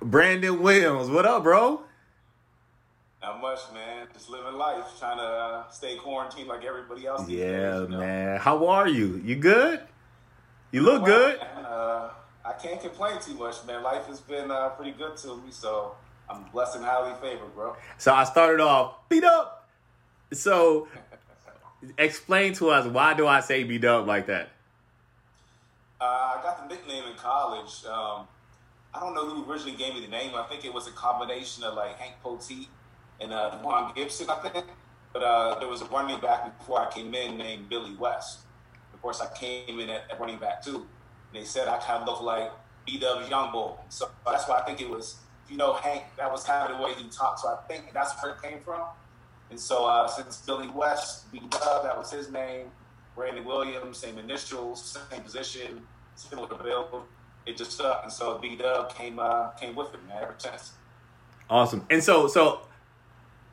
Brandon Williams. What up, bro? Not much, man. Just living life, trying to uh, stay quarantined like everybody else. Yeah, days, you know? man. How are you? You good? You look Well, good. man, uh, I can't complain too much, man. Life has been uh, pretty good to me, so I'm blessed and highly favored, bro. So I started off beat up. So explain to us why do I say beat up like that? Uh, I got the nickname in college. Um, I don't know who originally gave me the name. I think it was a combination of like Hank Poteet and uh, Juan Gibson, I think. But uh, there was a running back before I came in named Billy West. Of course, I came in at, at running back too. And they said I kind of looked like B. W. Young bull. So that's why I think it was, you know, Hank, that was kind of the way he talked. So I think that's where it came from. And so uh, since Billy West, B Dub, that was his name. Brandon Williams, same initials, same position, similar build. It just stuck, and so B Dub came uh, came with it, man. Ever since. Awesome. And so so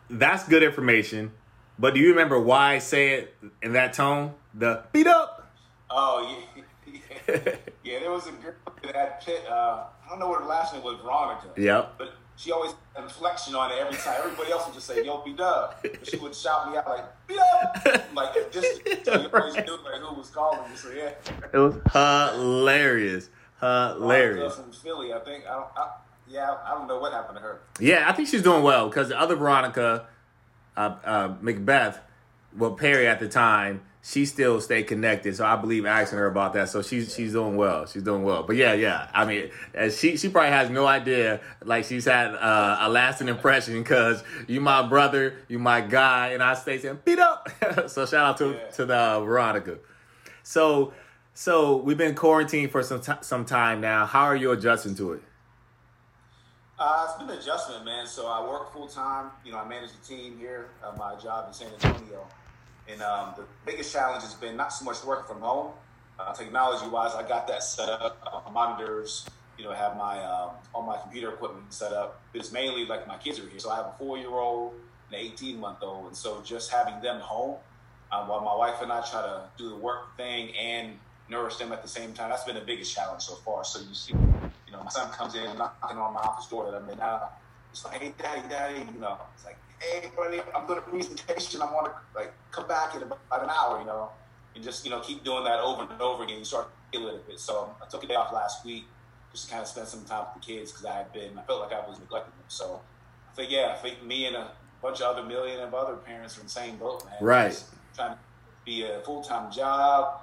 that's good information. But do you remember why I say it in that tone? The beat up. Oh yeah, yeah. yeah there was a girl that had Pitt. Uh, I don't know what her last name was, Veronica. Yep. But she always had inflection on it every time. Everybody else would just say, "Yo, B Dub," but she would shout me out like "B Dub," like just so you always knew like who was calling me. So yeah. It was hilarious. Hilarious. From Philly, I think. I don't. I, yeah, I don't know what happened to her. Yeah, I think she's doing well because the other Veronica, uh, uh, Macbeth, well Perry at the time, she still stayed connected. So I believe asking her about that. So she's she's doing well. She's doing well. But yeah, yeah. I mean, she she probably has no idea like she's had uh, a lasting impression because you my brother, you my guy, and I stay saying beat up. so shout out to Yeah. to the uh, Veronica. So so we've been quarantined for some t- some time now. How are you adjusting to it? Uh, it's been an adjustment, man. So I work full time. You know, I manage the team here at my job in San Antonio. And um, the biggest challenge has been not so much working from home. Uh, technology wise, I got that set up. Uh, monitors, you know, have my um, all my computer equipment set up. It's mainly like my kids are here. So I have a four year old and an 18 month old. And so just having them home um, while my wife and I try to do the work thing and nourish them at the same time, that's been the biggest challenge so far. So you see, you know, my son comes in knocking on my office door that I'm in now. It's like, hey, daddy, daddy, you know, it's like, hey, buddy, I'm doing a presentation. I want to like come back in about an hour, you know, and just you know keep doing that over and over again. You start to feel it a bit. So um, I took a day off last week just to kind of spend some time with the kids because I had been, I felt like I was neglecting them. So I think, yeah, I think me and a bunch of other million of other parents are in the same boat, man. Right. Just trying to be a full time job,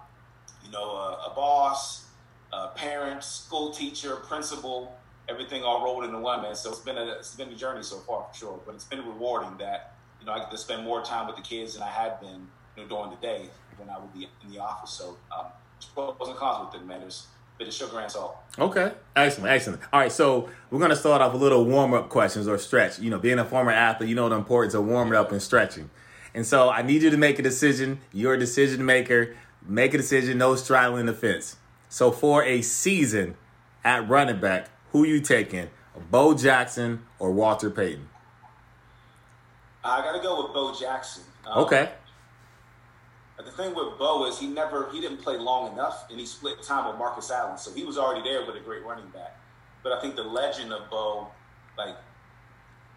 you know, a, a boss, a parent, school teacher, principal, everything all rolled into one, man. So it's been a it's been a journey so far for sure, but it's been rewarding that you know I get to spend more time with the kids than I had been you know during the day when I would be in the office. So um, pros and cons with it, man. There's bit of sugar and salt. Okay. Excellent. Excellent. All right. So we're to start off with little warm up questions or stretch. You know, being a former athlete, you know the importance of warming up and stretching. And so I need you to make a decision. You're a decision maker. Make a decision. No straddling the fence. So for a season at running back, who you taking? Bo Jackson or Walter Payton? I got to go with Bo Jackson. Um, Okay. But the thing with Bo is he never he didn't play long enough, and he split time with Marcus Allen, so he was already there with a great running back. But I think the legend of Bo, like,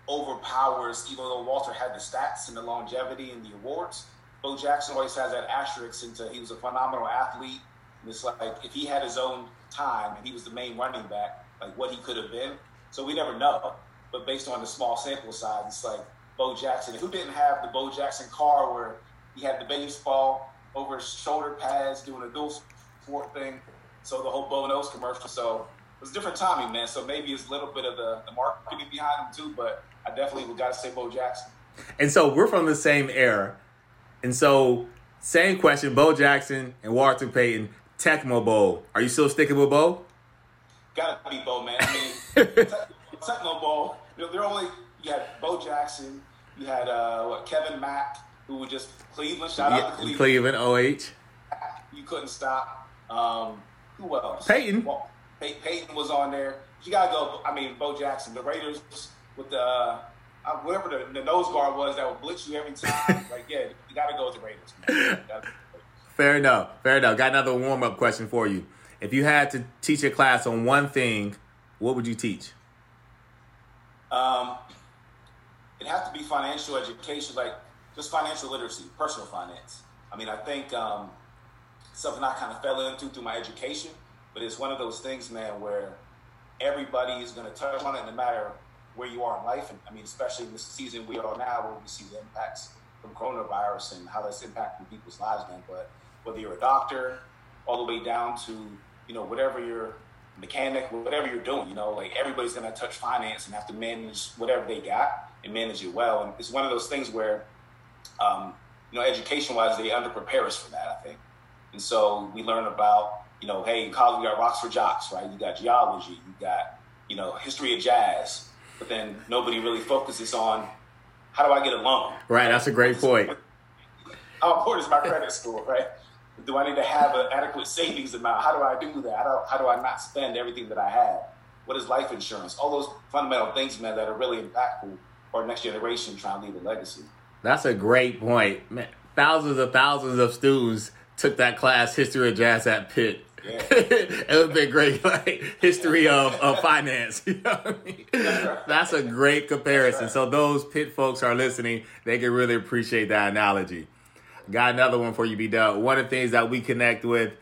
overpowers. Even though Walter had the stats and the longevity and the awards, Bo Jackson always has that asterisk into he was a phenomenal athlete. And it's like if he had his own time and he was the main running back, like what he could have been. So we never know. But based on the small sample size, it's like Bo Jackson. Who didn't have the Bo Jackson car where he had the baseball over his shoulder pads doing a dual sport thing? So the whole Bo Knows commercial. So it was different timing, man. So maybe it's a little bit of the, the marketing behind him too, but I definitely would got to say Bo Jackson. And so we're from the same era. And so, same question Bo Jackson and Walter Payton, Tecmo Bowl. Are you still sticking with Bo? Gotta be Bo, man. I mean, Tecmo Bowl. You know, they're only you had Bo Jackson, you had uh, what, Kevin Mack, who was just Cleveland. Shout Yeah, out to Cleveland. Cleveland, OH. You couldn't stop. Um, who else? Payton. Well, Pey- Payton was on there. You gotta go. I mean, Bo Jackson, the Raiders with the uh, whatever the, the nose guard was that would blitz you every time. like, yeah, you gotta go with the Raiders. Go with the Raiders. Fair enough. Fair enough. Got another warm up question for you. If you had to teach a class on one thing, what would you teach? Um, it has to be financial education, like just financial literacy, personal finance. I mean, I think um, something I kind of fell into through my education, but it's one of those things, man, where everybody is going to touch on it no matter where you are in life. And I mean, especially in this season we are now, where we see the impacts from coronavirus and how that's impacting people's lives, man. But whether you're a doctor, all the way down to you know whatever your mechanic, whatever you're doing, you know, like everybody's to touch finance and have to manage whatever they got and manage it well. And it's one of those things where, um, you know, education wise, they underprepare us for that, I think. And so we learn about, you know, hey, in college we got rocks for jocks, right? You got geology, you got, you know, history of jazz, but then nobody really focuses on how do I get a loan? Right, that's a great point. How important is my credit score, right? Do I need to have an adequate savings amount? How do I do that? How do, how do I not spend everything that I have? What is life insurance? All those fundamental things, man, that are really impactful for next generation trying to leave a legacy. That's a great point. Man, thousands of thousands of students took that class, History of Jazz at Pitt. It would be great, like history of, of finance. You know I mean? That's a great comparison. So those pit folks are listening, they can really appreciate that analogy. Got another one for you, B Dub. One of the things that we connect with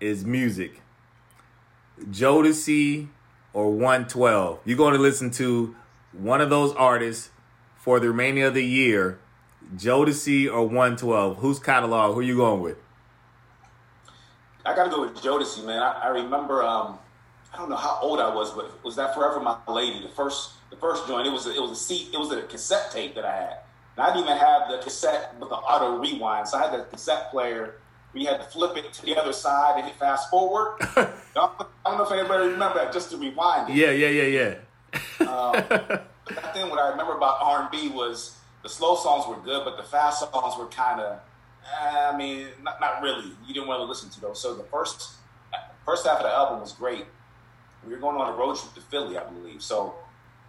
is music. Jodeci or 112. You're going to listen to one of those artists for the remaining of the year. Jodeci or 112. Whose catalog? Who are you going with? I got to go with Jodeci, man. I, I remember, um, I don't know how old I was, but was that Forever My Lady? The first, the first joint. It was, a, it was a seat. It was a cassette tape that I had. And I didn't even have the cassette with the auto rewind. So I had the cassette player. We had to flip it to the other side and hit fast forward. I don't I don't know if anybody remember that, just to rewind it. Yeah, yeah, yeah, yeah. Um, back then, what I remember about R and B was the slow songs were good, but the fast songs were kind of, I mean, not, not really. You didn't want to listen to those. So the first first half of the album was great. We were going on a road trip to Philly, I believe. So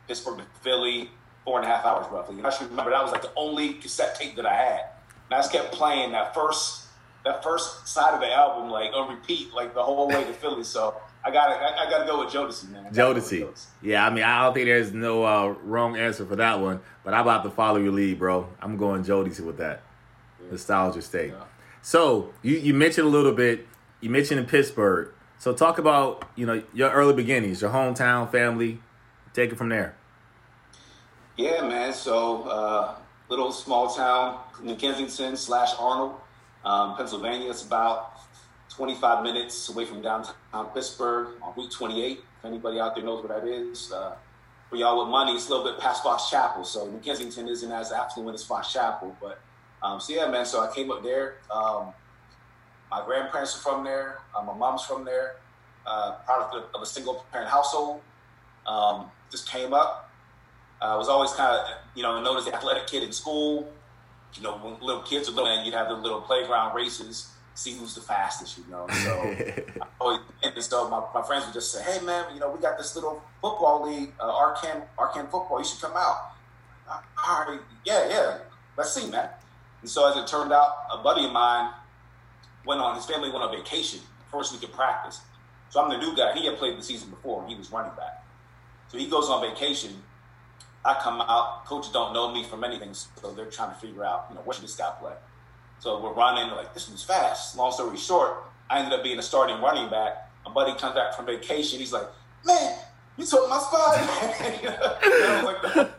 Pittsburgh to Philly, four and a half hours roughly. And I should remember that was like the only cassette tape that I had. And I just kept playing that first that first side of the album like on repeat, like the whole way to Philly. So I gotta I, I gotta go with Jodeci, man. I gotta go with Jodeci. Yeah, I mean, I don't think there's no uh, wrong answer for that one, but I'm about to follow your lead, bro. I'm going Jodeci with that. Nostalgia state. Yeah. So you, you mentioned a little bit. You mentioned in Pittsburgh. So talk about you know your early beginnings, your hometown family. Take it from there. Yeah, man. So, uh, little small town, New Kensington slash Arnold, um, Pennsylvania. It's about 25 minutes away from downtown Pittsburgh on Route 28. If anybody out there knows what that is, uh, for y'all with money, it's a little bit past Fox Chapel. So, New Kensington isn't as affluent as Fox Chapel. But, um, so yeah, man. So I came up there. Um, my grandparents are from there. Uh, my mom's from there. Uh, product of, of a single parent household. Um, just came up. I was always kind of, you know, known as the athletic kid in school. You know, when little kids are little, and you'd have the little playground races, see who's the fastest, you know. So, I always, and so my, my friends would just say, hey, man, you know, we got this little football league, uh, Arcan, Arcan football, you should come out. I, all right, yeah, yeah, let's see, man. And so, as it turned out, a buddy of mine went on, his family went on vacation, first week of practice. So, I'm the new guy. He had played the season before, he was running back. So, he goes on vacation. I come out, coaches don't know me from anything, so they're trying to figure out, you know, what should this guy play? So we're running, like, this one's fast. Long story short, I ended up being a starting running back. My buddy comes back from vacation, he's like, man, you took my spot. like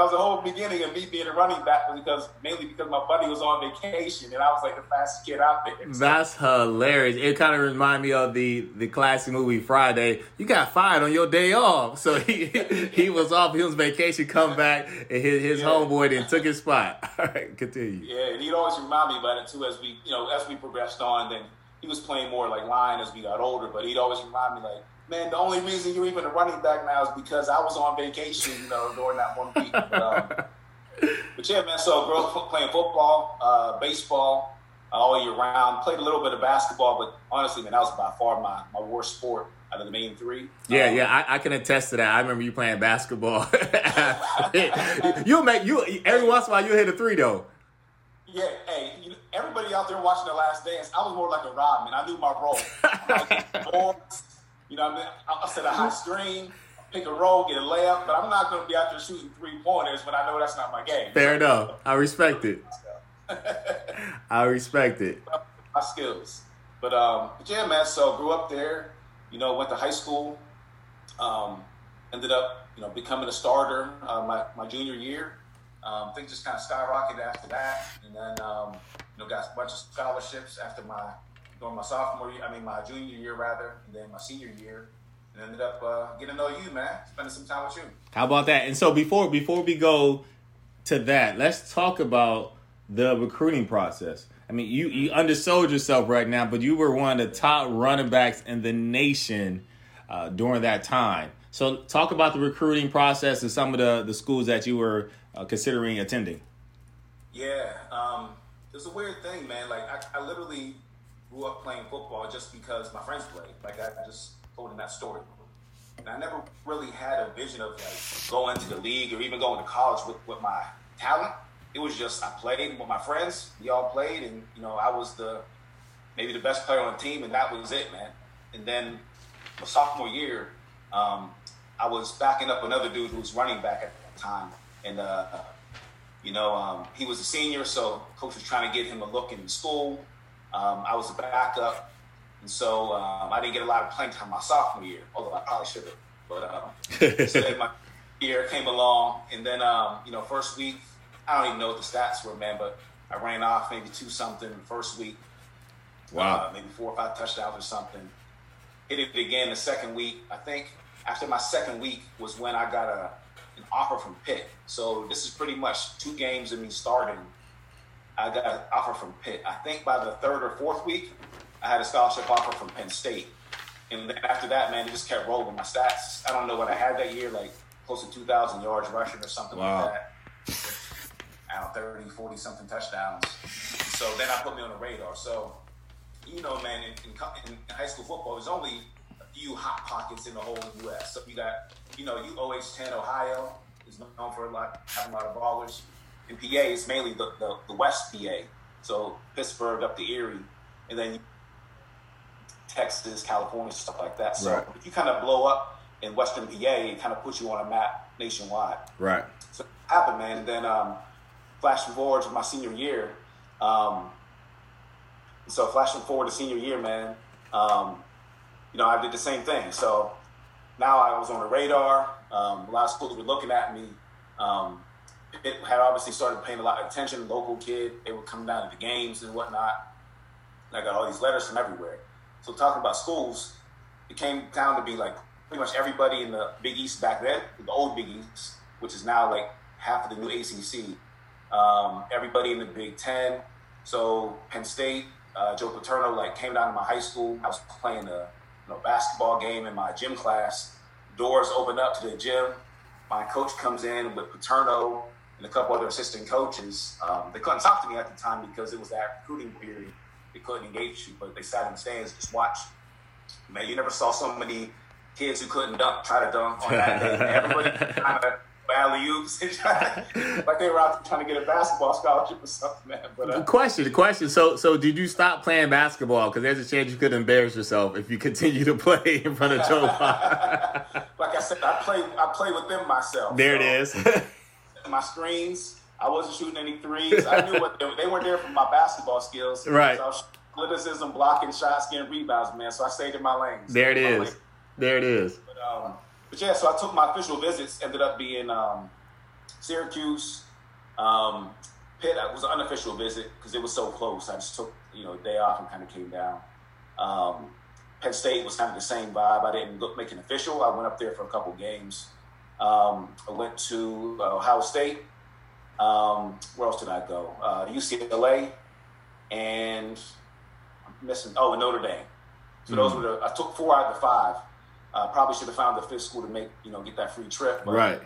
that was the whole beginning of me being a running back was because mainly because my buddy was on vacation and I was like the fastest kid out there. That's hilarious. It kind of reminded me of the the classic movie Friday. You got fired on your day off, so he he was off. He was vacation, come back, and his, his Yeah. homeboy then took his spot. All right, continue. Yeah, and he'd always remind me about it too as we, you know, as we progressed on. Then he was playing more like line as we got older, but he'd always remind me like, Man, the only reason you're even a running back now is because I was on vacation, you know, during that one week. But, um, but yeah, man. So I grew up playing football, uh, baseball uh, all year round. Played a little bit of basketball, but honestly, man, that was by far my, my worst sport out of the main three. Yeah, um, yeah, I, I, can attest to that. I remember you playing basketball. you'll make you every once in a while you hit a three though. Yeah, hey, you, everybody out there watching The Last Dance, I was more like a Rodman. I knew my role. You know, what I mean, I set a high screen, pick a roll, get a layup, but I'm not going to be out there shooting three pointers when I know that's not my game. Fair enough. I respect it. I respect it. My skills, but um, but yeah, man. So grew up there. You know, went to high school. Um, ended up, you know, becoming a starter uh, my my junior year. Um, things just kind of skyrocketed after that, and then um, you know got a bunch of scholarships after my during my sophomore year. I mean my junior year rather, and then my senior year, and ended up uh, getting to know you, man, spending some time with you. How about that? And so before before we go to that, let's talk about the recruiting process. I mean, you you undersold yourself right now, but you were one of the top running backs in the nation uh, during that time. So, talk about the recruiting process and some of the, the schools that you were uh, considering attending? Yeah, um, it's a weird thing, man. Like I, I, literally grew up playing football just because my friends played. Like I just told that story, and I never really had a vision of like going to the league or even going to college with, with my talent. It was just I played with my friends. We all played, and you know I was the maybe the best player on the team, and that was it, man. And then my sophomore year, um, I was backing up another dude who was running back at the time and uh, you know um, he was a senior, so coach was trying to get him a look in school. Um, I was a backup, and so um, I didn't get a lot of playing time my sophomore year, although I probably should have. But um, so then my year came along, and then um, you know first week I don't even know what the stats were, man, but I ran off maybe two something first week. Wow, uh, maybe four or five touchdowns or something. Hit it again the second week. I think after my second week was when I got a an offer from Pitt. So this is pretty much two games of me starting. I got an offer from Pitt. I think by the third or fourth week, I had a scholarship offer from Penn State. And then after that, man, it just kept rolling. My stats, I don't know what I had that year, like close to 2,000 yards rushing or something wow. like that. I don't know, 30, 40 something touchdowns. So then I put me on the radar. So, you know, man, in, in, in high school football, there's only a few hot pockets in the whole U.S. So you got, you know, UOH10 Ohio is known for a lot, having a lot of ballers. In PA, it's mainly the, the, the West PA. So Pittsburgh up to Erie, and then Texas, California, stuff like that. So right. if you kind of blow up in Western PA, it kind of puts you on a map nationwide. Right. So it happened, man. And then um, flashing forward to my senior year. Um, so flashing forward to senior year, man. Um, you know, I did the same thing. So now I was on the radar. Um, a lot of schools were looking at me. Um, it had obviously started paying a lot of attention. Local kid, they would come down to the games and whatnot. And I got all these letters from everywhere. So talking about schools, it came down to be like pretty much everybody in the Big East back then, the old Big East, which is now like half of the new ACC. Um, everybody in the Big Ten. So Penn State, uh, Joe Paterno like came down to my high school. I was playing the know, basketball game in my gym class. Doors open up to the gym. My coach comes in with Paterno and a couple other assistant coaches. Um, they couldn't talk to me at the time because it was that recruiting period. They couldn't engage you, but they sat in the stands just watch. Man, you never saw so many kids who couldn't dunk try to dunk on that day. Everybody kind of alley oops, like they were out there trying to get a basketball scholarship or something, man. But uh, question, the question. So, so did you stop playing basketball? Because there's a chance you could embarrass yourself if you continue to play in front of Joe. like I said, I play, I play with them myself. There so. it is. My screens. I wasn't shooting any threes. I knew what they, they weren't there for my basketball skills. Right. So athleticism, blocking shots, getting rebounds, man. So I stayed in my lanes. There it is. There it is. But, um, but yeah, so I took my official visits. Ended up being um, Syracuse, um, Pitt. It was an unofficial visit because it was so close. I just took you know a day off and kind of came down. Um, Penn State was kind of the same vibe. I didn't look, make an official. I went up there for a couple games. Um, I went to Ohio State. Um, where else did I go? Uh, UCLA, and I'm missing. Oh, and Notre Dame. So mm-hmm. those were the. I took four out of the five Uh, probably should have found the fifth school to make you know get that free trip. But, right.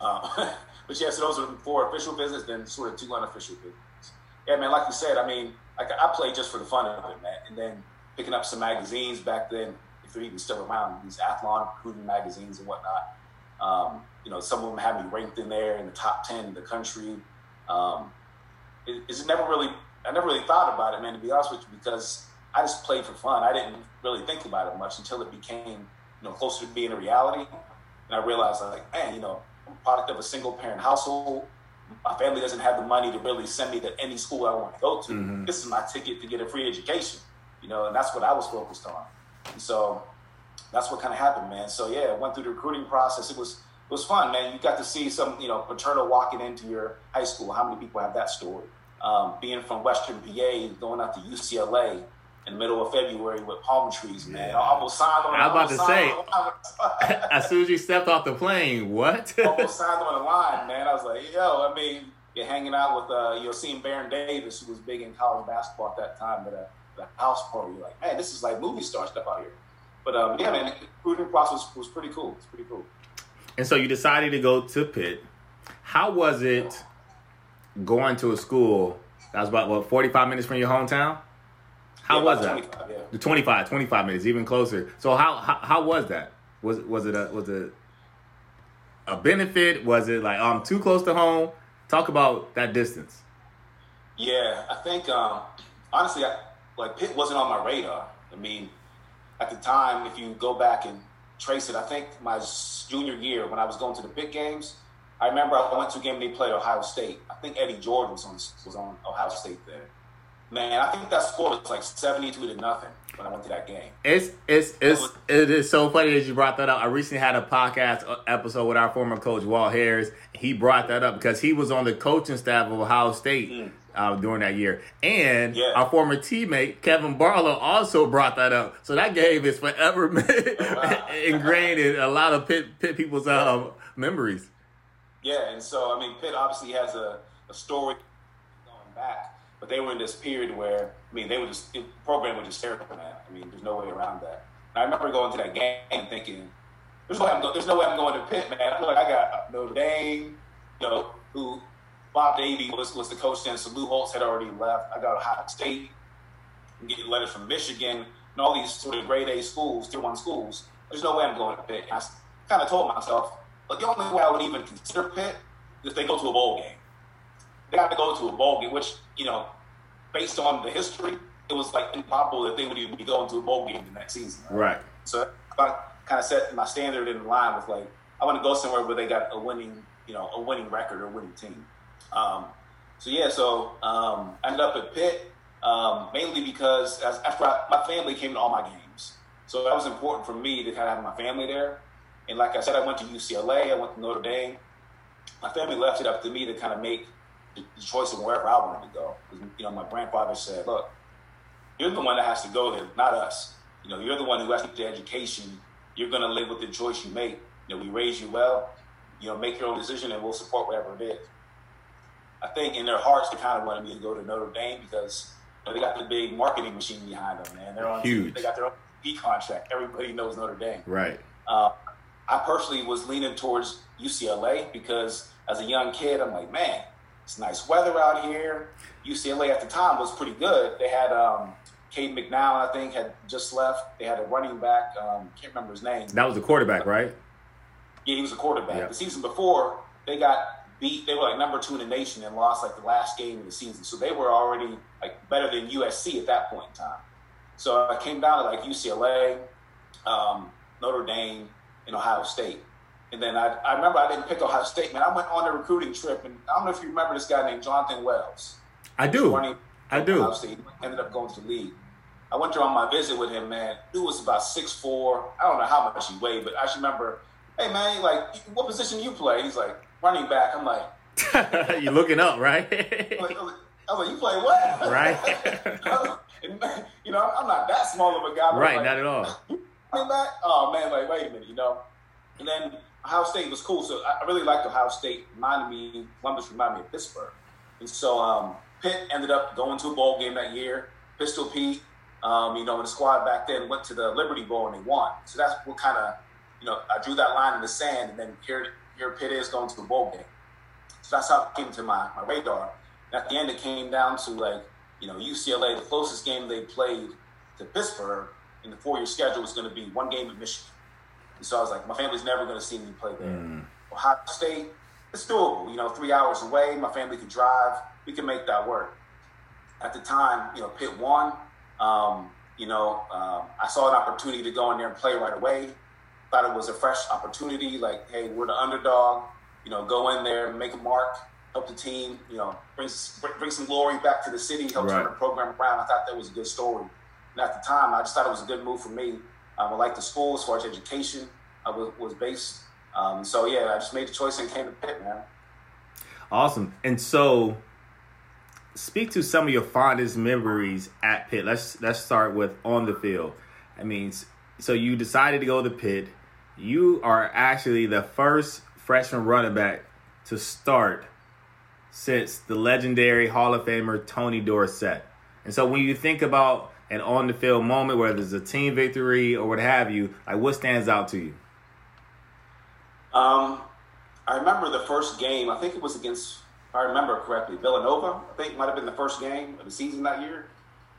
Uh, but yeah, so those are four official visits, then sort of two unofficial visits. Yeah, man. Like you said, I mean, like I played just for the fun of it, man. And then picking up some magazines back then, if they're even still around, these Athlon recruiting magazines and whatnot. Um, you know, some of them have me ranked in there in the top ten in the country. Um, it, it's never really, I never really thought about it, man. To be honest with you, because I just played for fun. I didn't really think about it much until it became, you know, closer to being a reality. And I realized, like, man, you know, I'm a product of a single parent household. My family doesn't have the money to really send me to any school I want to go to. Mm-hmm. This is my ticket to get a free education, you know, and that's what I was focused on. And so that's what kind of happened, man. So yeah, I went through the recruiting process. It was it was fun, man. You got to see some, you know, Paterno walking into your high school. How many people have that story? Um, being from Western PA, going out to UCLA, in the middle of February with palm trees, man. Yeah. I almost signed on. I was about to say, as soon as you stepped off the plane, what? almost signed on the line, man. I was like, yo, I mean, you're hanging out with, uh, you're seeing Baron Davis, who was big in college basketball at that time, at a, at a house party. You're like, man, this is like movie star stuff out here. But um, yeah, man, the recruiting process was pretty cool. It's pretty cool. And so you decided to go to Pitt. How was it going to a school that was about what 45 minutes from your hometown? How yeah, was that? Yeah. The 25, 25 minutes, even closer. So how, how how was that? Was was it a was it a benefit? Was it like oh, I'm too close to home? Talk about that distance. Yeah, I think um, honestly, I, like Pitt wasn't on my radar. I mean, at the time, if you go back and trace it, I think my junior year when I was going to the big games, I remember I went to a game they played Ohio State. I think Eddie Jordan was on was on Ohio State there. Man, I think that score was like seventy-two to nothing when I went to that game. It's it's it's it is so funny that you brought that up. I recently had a podcast episode with our former coach Walt Harris. He brought that up because he was on the coaching staff of Ohio State. Mm. Uh, during that year, and yeah. our former teammate Kevin Barlow also brought that up. So that game is forever oh, wow. ingrained in a lot of Pitt, Pitt people's um, memories. Yeah, and so I mean, Pitt obviously has a, a story going back but they were in this period where, I mean, they were just, the program was just terrible, man. I mean, there's no way around that. And I remember going to that game and thinking, there's no, way I'm go- there's no way I'm going to Pitt, man. I feel like I got Notre Dame, you know, who Bob Davie was, was the coach then, so Lou Holtz had already left. I got Ohio State, I'm getting letters from Michigan, and all these sort of grade A schools, tier one schools. There's no way I'm going to Pitt. And I kind of told myself, but the only way I would even consider Pitt is if they go to a bowl game. They got to go to a bowl game, which, you know, based on the history, it was like improbable that they would even be going to a bowl game the next season. Right. So I kind of set my standard in line with like, I want to go somewhere where they got a winning, you know, a winning record or winning team. Um, so yeah, so um, I ended up at Pitt um, mainly because as, after I, my family came to all my games, so that was important for me to kind of have my family there. And like I said, I went to UCLA, I went to Notre Dame. My family left it up to me to kind of make the, choice of wherever I wanted to go. You know, my grandfather said, look, you're the one that has to go there, not us. You know, you're the one who has to get the education. You're going to live with the choice you make. You know, we raise you well. You know, make your own decision and we'll support whatever it is. I think in their hearts, they kind of wanted me to go to Notre Dame because you know, they got the big marketing machine behind them, man. They're on huge. They got their own B contract. Everybody knows Notre Dame. Right. Uh, I personally was leaning towards UCLA because as a young kid, I'm like, man, it's nice weather out here. UCLA at the time was pretty good. They had um, Cade McNown, I think, had just left. They had a running back. Um, can't remember his name. That was the quarterback, right? Yeah, he was a quarterback. Yep. The season before, they got beat. They were like number two in the nation and lost like the last game of the season. So they were already like better than USC at that point in time. So I came down to like UCLA, um, Notre Dame, and Ohio State. And then I, I remember I didn't pick Ohio State, man. I went on a recruiting trip, and I don't know if you remember this guy named Jonathan Wells. I do. I do. Ohio State. Ended up going to the league. I went there on my visit with him, man. Dude was about six four. I don't know how much he weighed, but I just remember, hey man, like what position you play? He's like running back. I'm like, you looking up, right? I was, like, I was like, you play what? Right. you know, I'm not that small of a guy. Right, like, not at all. Running back? Oh man, like wait a minute, you know. And then Ohio State was cool. So I really liked Ohio State. Reminded me, Columbus reminded me of Pittsburgh. And so um, Pitt ended up going to a bowl game that year. Pistol Pete, um, you know, and the squad back then went to the Liberty Bowl and they won. So that's what kind of you know, I drew that line in the sand, and then here, here Pitt is going to the bowl game. So that's how it came to my, my radar. And at the end, it came down to like, you know, UCLA, the closest game they played to Pittsburgh in the four year schedule was going to be one game at Michigan. And so I was like, my family's never going to see me play there. Mm. Ohio State, it's doable. You know, three hours away, my family could drive. We can make that work. At the time, you know, Pitt won. Um, you know, um, I saw an opportunity to go in there and play right away. Thought it was a fresh opportunity. Like, hey, we're the underdog. You know, go in there, make a mark, help the team. You know, bring bring some glory back to the city, help right. turn the program around. I thought that was a good story. And at the time, I just thought it was a good move for me. Um, I like the school as far as education uh, was, was based. Um, so yeah, I just made the choice and came to Pitt, man. Awesome. And so, speak to some of your fondest memories at Pitt. Let's let's start with on the field. I mean, so you decided to go to Pitt. You are actually the first freshman running back to start since the legendary Hall of Famer Tony Dorsett. And so when you think about an on the field moment, whether it's a team victory or what have you, like what stands out to you? Um, I remember the first game. I think it was against, if I remember correctly, Villanova. I think might have been the first game of the season that year.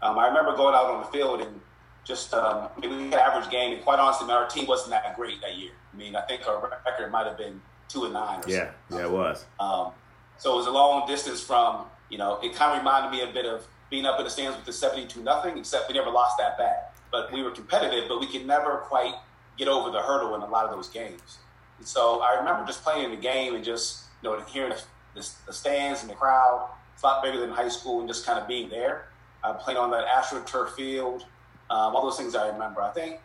Um, I remember going out on the field and just um, I mean, we had an average game, and quite honestly, man, our team wasn't that great that year. I mean, I think our record might have been two and nine. yeah, something. yeah, it was. Um, so it was a long distance from you know. It kind of reminded me a bit of being up in the stands with the 72 nothing, except we never lost that bad. But we were competitive, but we could never quite get over the hurdle in a lot of those games. And so I remember just playing the game and just, you know, hearing the, the stands and the crowd. It's a lot bigger than high school and just kind of being there. I played on that AstroTurf field. Um, all those things I remember. I think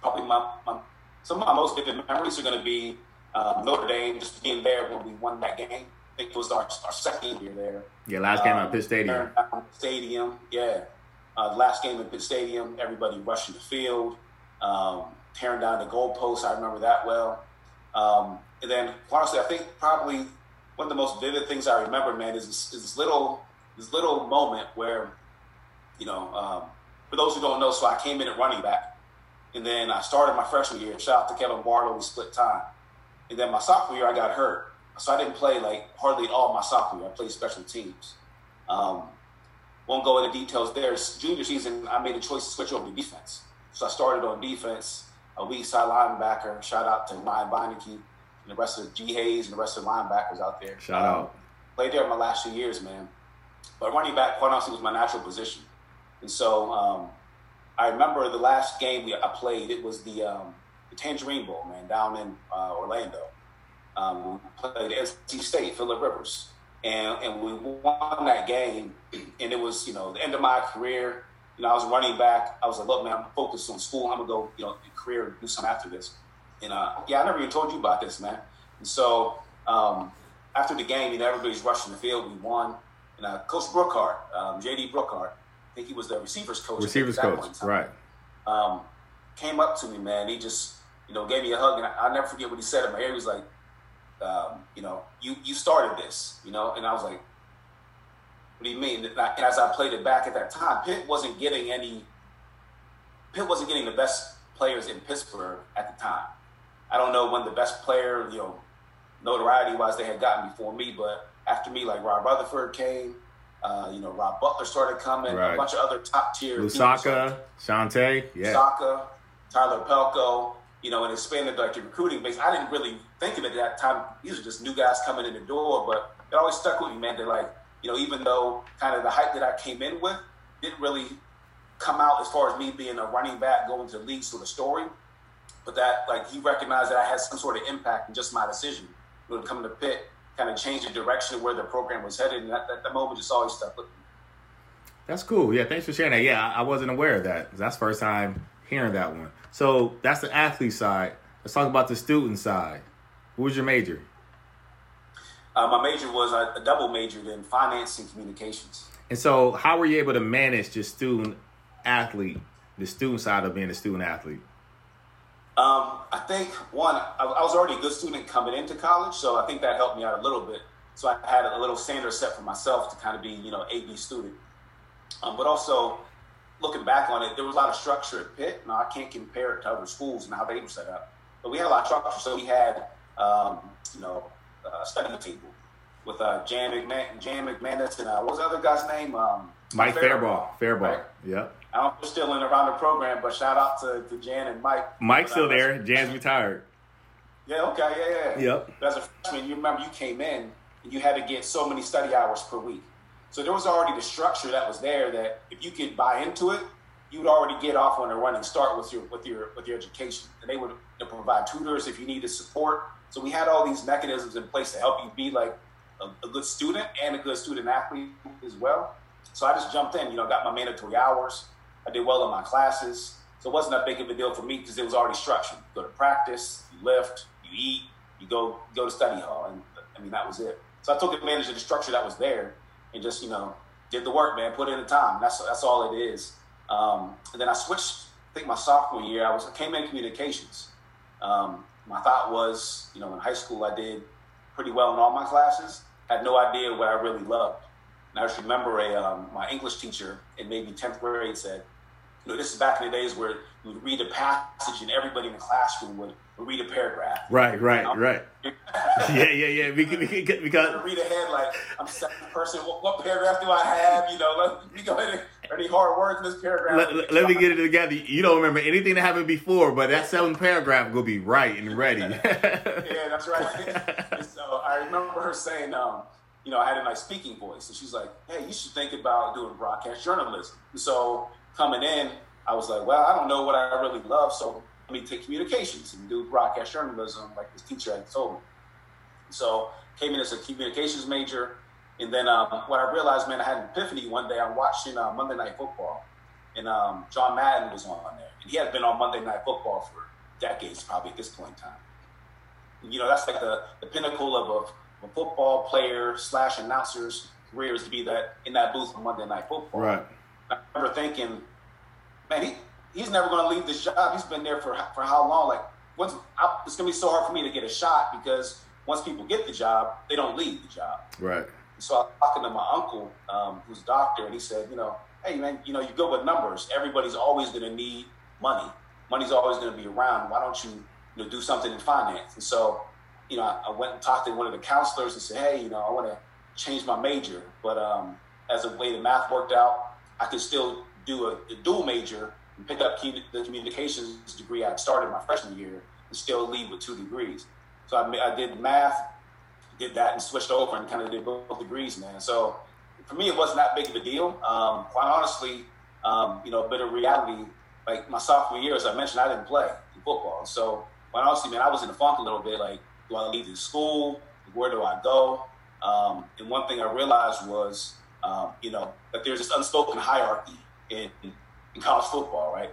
probably my, my some of my most vivid memories are going to be um, Notre Dame, just being there when we won that game I think it was our, our second year there. Yeah, last game um, at Pitt Stadium. Stadium, yeah. Uh, last game at Pitt Stadium, everybody rushing the field, um, tearing down the goalposts. I remember that well. Um, and then, honestly, I think probably one of the most vivid things I remember, man, is this, is this little this little moment where, you know, um, for those who don't know, so I came in at running back, and then I started my freshman year. Shout out to Kevin Barlow, we split time, and then my sophomore year I got hurt, so I didn't play like hardly at all my sophomore year. I played special teams. Um, won't go into details there. Junior season, I made a choice to switch over to defense. So I started on defense, a weak side linebacker. Shout out to Ryan Beinecke and the rest of G Hayes and the rest of the linebackers out there. Shout um, out. Played there my last two years, man. But running back, quite honestly, was my natural position. And so um, I remember the last game we, I played, it was the, um, the Tangerine Bowl, man, down in uh, Orlando. Um, we played NC State, Philip Rivers, and and we won that game. And it was you know the end of my career. You know, I was running back. I was like, look, man, I'm focused on school. I'm gonna go, you know, career and do something after this. And uh, yeah, I never even told you about this, man. And so um, after the game, you know, everybody's rushing the field. We won. And uh, Coach Brookhart, um, JD Brookhart, I think he was the receivers coach. Receivers coach, right? Um, came up to me, man. He just, you know, gave me a hug, and I, will never forget what he said in my ear. He was like, um, you know, you you started this, you know, and I was like, what do you mean? And as I played it back at that time, Pitt wasn't getting any. Pitt wasn't getting the best players in Pittsburgh at the time. I don't know when the best player, you know, notoriety wise they had gotten before me, but after me, like Rod Rutherford came, uh, you know, Rob Butler started coming, right. a bunch of other top tier. Lousaka, Shante, yeah. Lousaka, Tyler Palko. you know, and expanded like the recruiting base. I didn't really think of it at that time. These are just new guys coming in the door, but it always stuck with me, man. That like, you know, even though kind of the hype that I came in with didn't really come out as far as me being a running back going to the league sort of story, but that like he recognized that I had some sort of impact in just my decision. Know, coming to Pitt kind of change the direction of where the program was headed, and that, that, that moment just always stuck with me. That's cool. Yeah, thanks for sharing that. Yeah, I wasn't aware of that. That's first time hearing that one. So that's the athlete side. Let's talk about the student side. What was your major? Uh, my major was a, a double major in finance and communications. And so, how were you able to manage your student athlete, the student side of being a student athlete? Um, I think one, I, I, was already a good student coming into college, so I think that helped me out a little bit. So I had a little standard set for myself to kind of be, you know, A B student. Um, but also, looking back on it, there was a lot of structure at Pitt. Now I can't compare it to other schools and how they were set up. but we had a lot of structure. So we had, um, you know, uh, study table with uh, Jan, McMahon, Jan McManus and uh, what was the other guy's name? Um, Mike Fairball. Fairball. Right? Yep. I don't know if still in around the program, but shout out to, to Jan and Mike. Mike's still there. Jan's retired. Yeah, okay, yeah, yeah. Yep. As a freshman, you remember you came in and you had to get so many study hours per week. So there was already the structure that was there that if you could buy into it, you would already get off on a running start with your with your with your education. And they would provide tutors if you needed support. So we had all these mechanisms in place to help you be like a, a good student and a good student athlete as well. So I just jumped in, you know, got my mandatory hours. I did well in my classes. So it wasn't that big of a deal for me because it was already structured. You go to practice, you lift, you eat, you go go to study hall, and I mean that was it. So I took advantage of the structure that was there and just you know did the work, man. Put in the time. That's that's all it is. Um, and then I switched. I think my sophomore year, I was I came in communications. Um, my thought was, you know, in high school I did pretty well in all my classes. Had no idea what I really loved. And I just remember a um, my English teacher in maybe tenth grade said, you know, this is back in the days where you would read a passage and everybody in the classroom would, would read a paragraph. Right, right, right. yeah, yeah, yeah. Because, because read ahead like I'm second person. What, what, paragraph do I have? You know, let me go ahead and any hard words in this paragraph. Let, let, let me get it together. You don't remember anything that happened before, but that seventh paragraph will be right and ready. yeah, that's right. so I remember her saying, um, you know, I had a nice speaking voice, and she's like, "Hey, you should think about doing broadcast journalism." so coming in, I was like, well, I don't know what I really love, so let me take communications and do broadcast journalism, like this teacher had told me. So came in as a communications major, and then um, what I realized, man, I had an epiphany one day. I'm watching uh, Monday Night Football, and um, John Madden was on there, and he had been on Monday Night Football for decades, probably at this point in time. You know, that's like the, the pinnacle of a, a football player slash announcer's career is to be that in that booth on Monday Night Football. Right. I remember thinking, man, he, he's never going to leave this job. He's been there for for how long? Like, once I, it's going to be so hard for me to get a shot because once people get the job, they don't leave the job. Right. So I was talking to my uncle, um, who's a doctor, and he said, you know, hey man, you know, you go with numbers. Everybody's always going to need money. Money's always going to be around. Why don't you, you know, do something in finance? And so, you know, I, I went and talked to one of the counselors and said, hey, you know, I want to change my major, but um, as a way the math worked out, I could still do a, a dual major and pick up the communications degree I started my freshman year and still leave with two degrees. So I, I did math, did that, and switched over and kind of did both degrees, man. So for me, it wasn't that big of a deal. Um, quite honestly, um, you know, bit of reality. Like my sophomore year, as I mentioned, I didn't play football. So quite honestly, man, I was in the funk a little bit. Like, do I leave the school? Where do I go? Um, and one thing I realized was um, you know, that there's this unspoken hierarchy in, in college football, right?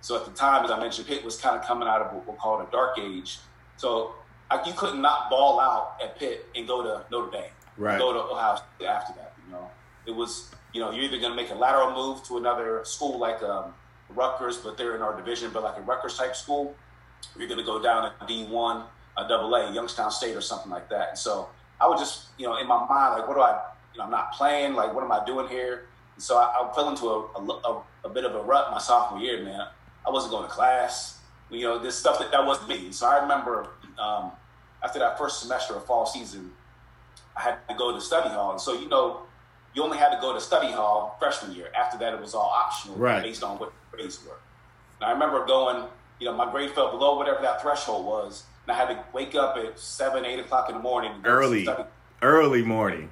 So at the time, as I mentioned, Pitt was kind of coming out of what we'll call a dark age. So I, you couldn't not ball out at Pitt and go to Notre Dame, right? Go to Ohio State after that. You know, it was you know you're either going to make a lateral move to another school like um, Rutgers, but they're in our division, but like a Rutgers type school, or you're going to go down to D1, a double A, Youngstown State, or something like that. And so I would just you know in my mind like, what do I you know, I'm not playing. Like, what am I doing here? And so I, I fell into a, a, a, bit of a rut my sophomore year, man. I wasn't going to class. You know, this stuff that, that wasn't me. So I remember um, after that first semester of fall season, I had to go to study hall. And so, you know, you only had to go to study hall freshman year. After that, it was all optional right. based on what grades were. And I remember going, you know, my grade fell below whatever that threshold was. And I had to wake up at 7, 8 o'clock in the morning. Early. Early morning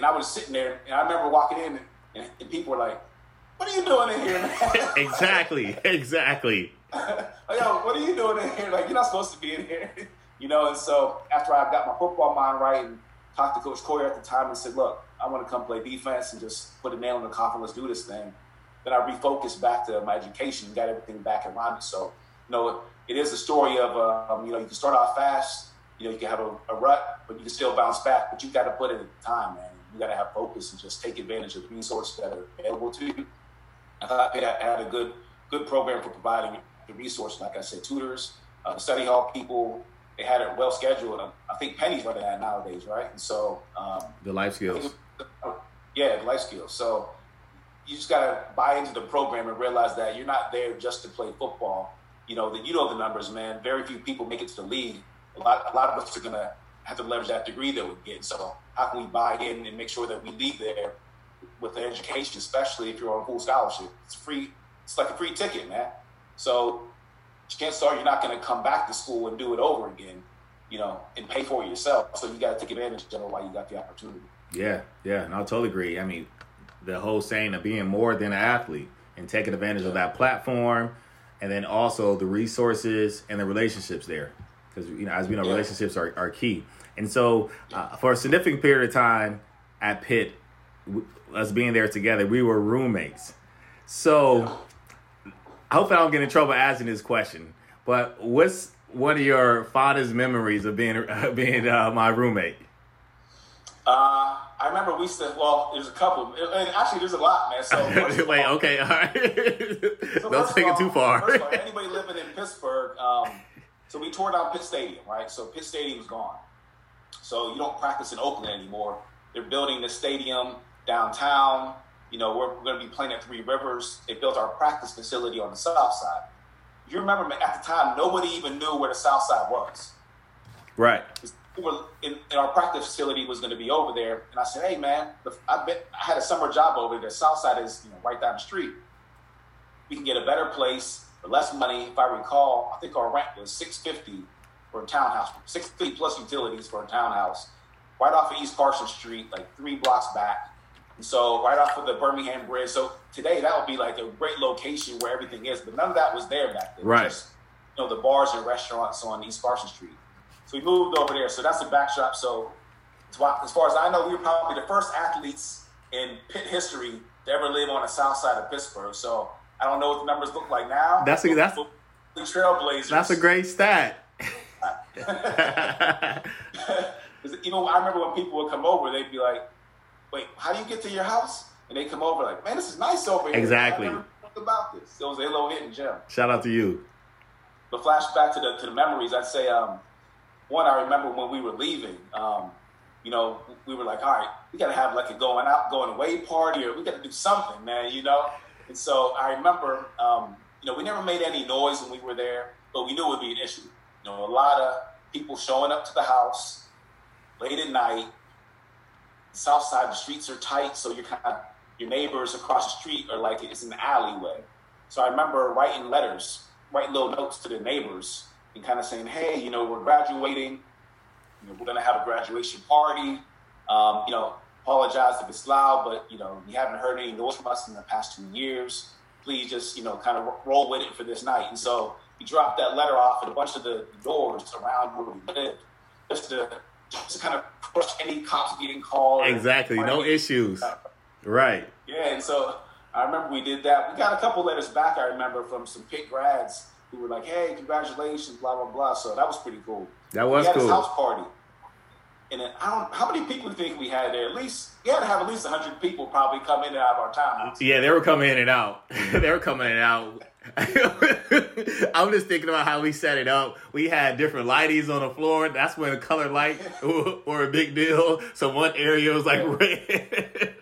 and I was sitting there, and I remember walking in, and, and people were like, "What are you doing in here, man?" exactly, exactly. Yo, what are you doing in here? Like, you're not supposed to be in here, you know. And so after I got my football mind right and talked to Coach Coyer at the time and said, "Look, I want to come play defense and just put a nail in the coffin. Let's do this thing." Then I refocused back to my education, got everything back in line. So, you know, it is a story of, um, you know, you can start off fast, you know, you can have a, a rut, but you can still bounce back. But you got to put in time, man you got to have focus and just take advantage of the resources that are available to you. I thought they had a good good program for providing the resources. Like I said, tutors, uh, study hall people. They had it well scheduled. I think Penny's running that nowadays, right? And so um, the life skills. Yeah, the life skills. So you just got to buy into the program and realize that you're not there just to play football. you know, that you know the numbers, man. Very few people make it to the league. A lot, a lot of us are gonna have to leverage that degree that we get. So how can we buy in and make sure that we leave there with the education, especially if you're on a full scholarship? It's free. It's like a free ticket, man. So chances are you're not going to come back to school and do it over again, you know, and pay for it yourself. So you got to take advantage of it while you got the opportunity. Yeah, yeah, and I totally agree. I mean, the whole saying of being more than an athlete and taking advantage of that platform, and then also the resources and the relationships there, because you know, as we know, yeah. relationships are, are key. And so, uh, for a significant period of time at Pitt, us being there together, we were roommates. So, I hope I don't get in trouble asking this question, but what's one of your fondest memories of being uh, being uh, my roommate? Uh, I remember we said, well, there's a couple. And actually, there's a lot, man. So wait, all, okay, all right. so Don't take it too far. First of all, anybody living in Pittsburgh, um, so we tore down Pitt Stadium, right? So Pitt Stadium's gone. So you don't practice in Oakland anymore. They're building the stadium downtown. You know, we're, we're going to be playing at Three Rivers. They built our practice facility on the south side. You remember at the time, nobody even knew where the south side was. Right. We were in, in our practice facility was going to be over there, and I said, "Hey, man, I bet I had a summer job over there. The south side is you know right down the street. We can get a better place for less money. If I recall, I think our rent was six fifty for a townhouse, six feet plus utilities for a townhouse, right off of East Carson Street, like three blocks back. And so right off of the Birmingham Bridge. So today that would be like a great location where everything is, but none of that was there back then. Right. Just, you know, the bars and restaurants on East Carson Street. So we moved over there. So that's the backdrop. So as far as I know, we were probably the first athletes in Pitt history to ever live on the south side of Pittsburgh. So I don't know what the numbers look like now. That's a, that's trailblazers. That's a great stat. Even I remember when people would come over, they'd be like, wait, how do you get to your house? And they come over like, man, this is nice over here. Exactly. About this. It was a little hidden gem. Shout out to you. But flashback to the to the memories, I'd say um, one I remember when we were leaving. Um, you know, we were like, all right, we got to have like a going out, going away party, or we got to do something, man. You know. And so I remember, um, you know, we never made any noise when we were there, but we knew it would be an issue. You know, a lot of people showing up to the house late at night, south side, the streets are tight, so you're kind of your neighbors across the street are like it's an alleyway. So I remember writing letters, writing little notes to the neighbors, and kind of saying, "Hey, you know, we're graduating. You know, we're gonna have a graduation party. Um, you know, apologize if it's loud, but you know, we haven't heard any noise from us in the past two years. Please just you know, kind of roll with it for this night." And so we dropped that letter off at a bunch of the doors around where we lived, just to just to kind of crush any cops getting called. Exactly, no issues. Right. Yeah, and so I remember we did that. We got a couple letters back. I remember from some Pitt grads who were like, "Hey, congratulations, blah blah blah." So that was pretty cool. That was we had cool. House party, and then I don't. How many people do you think we had there? At least we had to have at least hundred people probably come in and out of our time. Yeah, they were coming in and out. they were coming in and out. I'm just thinking about how we set it up. We had different lighties on the floor. That's when color light were a big deal. So one area was like red,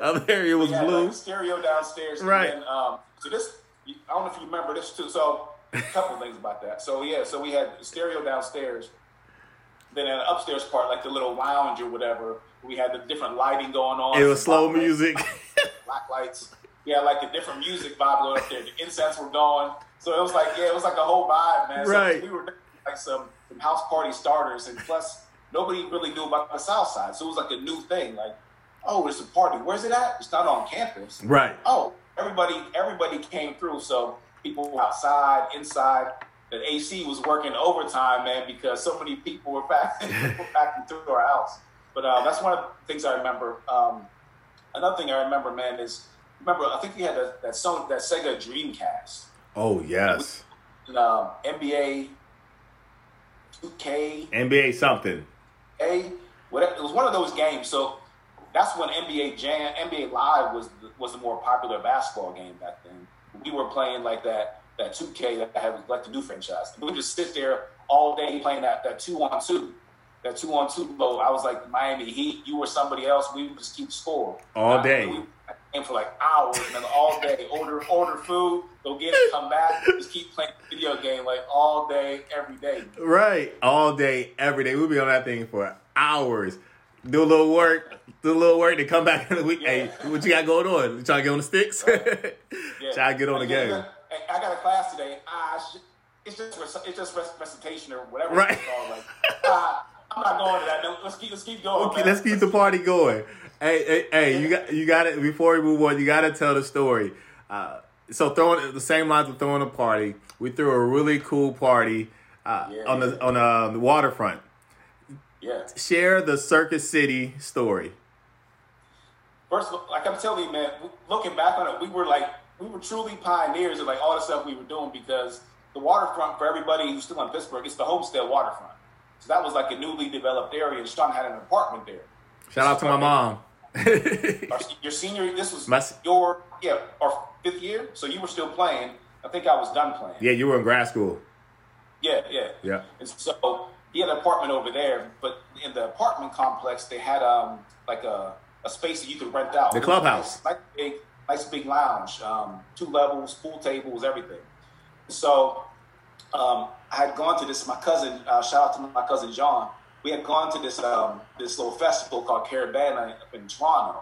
other area was blue. Like stereo downstairs, right? And, um, so this, I don't know if you remember this too. So a couple things about that. So yeah, so we had stereo downstairs. Then in the upstairs part, like the little lounge or whatever, we had the different lighting going on. It was slow music, black lights we had like a different music vibe going up there. The incense were going, so it was like yeah, it was like a whole vibe, man. Right. So we were like some, some house party starters, and plus nobody really knew about the South Side, so it was like a new thing. Like, oh, it's a party. Where's it at? It's not on campus. Right. Oh, everybody, everybody came through. So people outside, inside. The AC was working overtime, man, because so many people were packing, were packing through our house. But uh, that's one of the things I remember. Um, another thing I remember, man, is remember, I think we had that, that Sony, that Sega Dreamcast. Oh yes. And, um, NBA, 2K, NBA something. A, whatever. It was one of those games. So that's when NBA Jam, NBA Live was was the more popular basketball game back then. We were playing like that that 2K that had like the new franchise. We would just sit there all day playing that that two on two. That two on two mode. I was like Miami Heat. You were somebody else. We would just keep score all day. We, game for like hours, and then all day order order food, go get it, come back, just keep playing video game like all day, every day. Right, all day, every day. We'll be on that thing for hours. Do a little work, do a little work, then come back in the week. Yeah. Hey, what you got going on? You trying to get on the sticks? Yeah. Try to get on the game. I got a class today. Sh- it's just it's just rec- recitation or whatever Right. it's called. Like, ah, I'm not going to that. No, let's keep let's keep going. Okay, man. let's keep the party going. Hey, hey, hey, you got you got it. Before we move on, you got to tell the story. Uh, so throwing the same lines of throwing a party, we threw a really cool party uh, Yeah, on the on uh, the waterfront. Yeah. Share the Circuit City story. First, of all, like I'm telling you, man, looking back on it, we were like, we were truly pioneers of like all the stuff we were doing because the waterfront for everybody who's still in Pittsburgh, it's the Homestead waterfront. So that was like a newly developed area, and Sean had an apartment there. Shout out to my mom. Our- Your senior, this was My your yeah, our fifth year, so you were still playing. I think I was done playing. yeah, you were in grad school. Yeah, yeah. Yeah. And so he had an apartment over there, but in the apartment complex, they had um like a, a space that you could rent out. The clubhouse. Nice big, nice big lounge, um, two levels, pool tables, everything. So um, I had gone to this. My cousin, uh, shout out to my cousin John. We had gone to this um, this little festival called Caribana up in Toronto.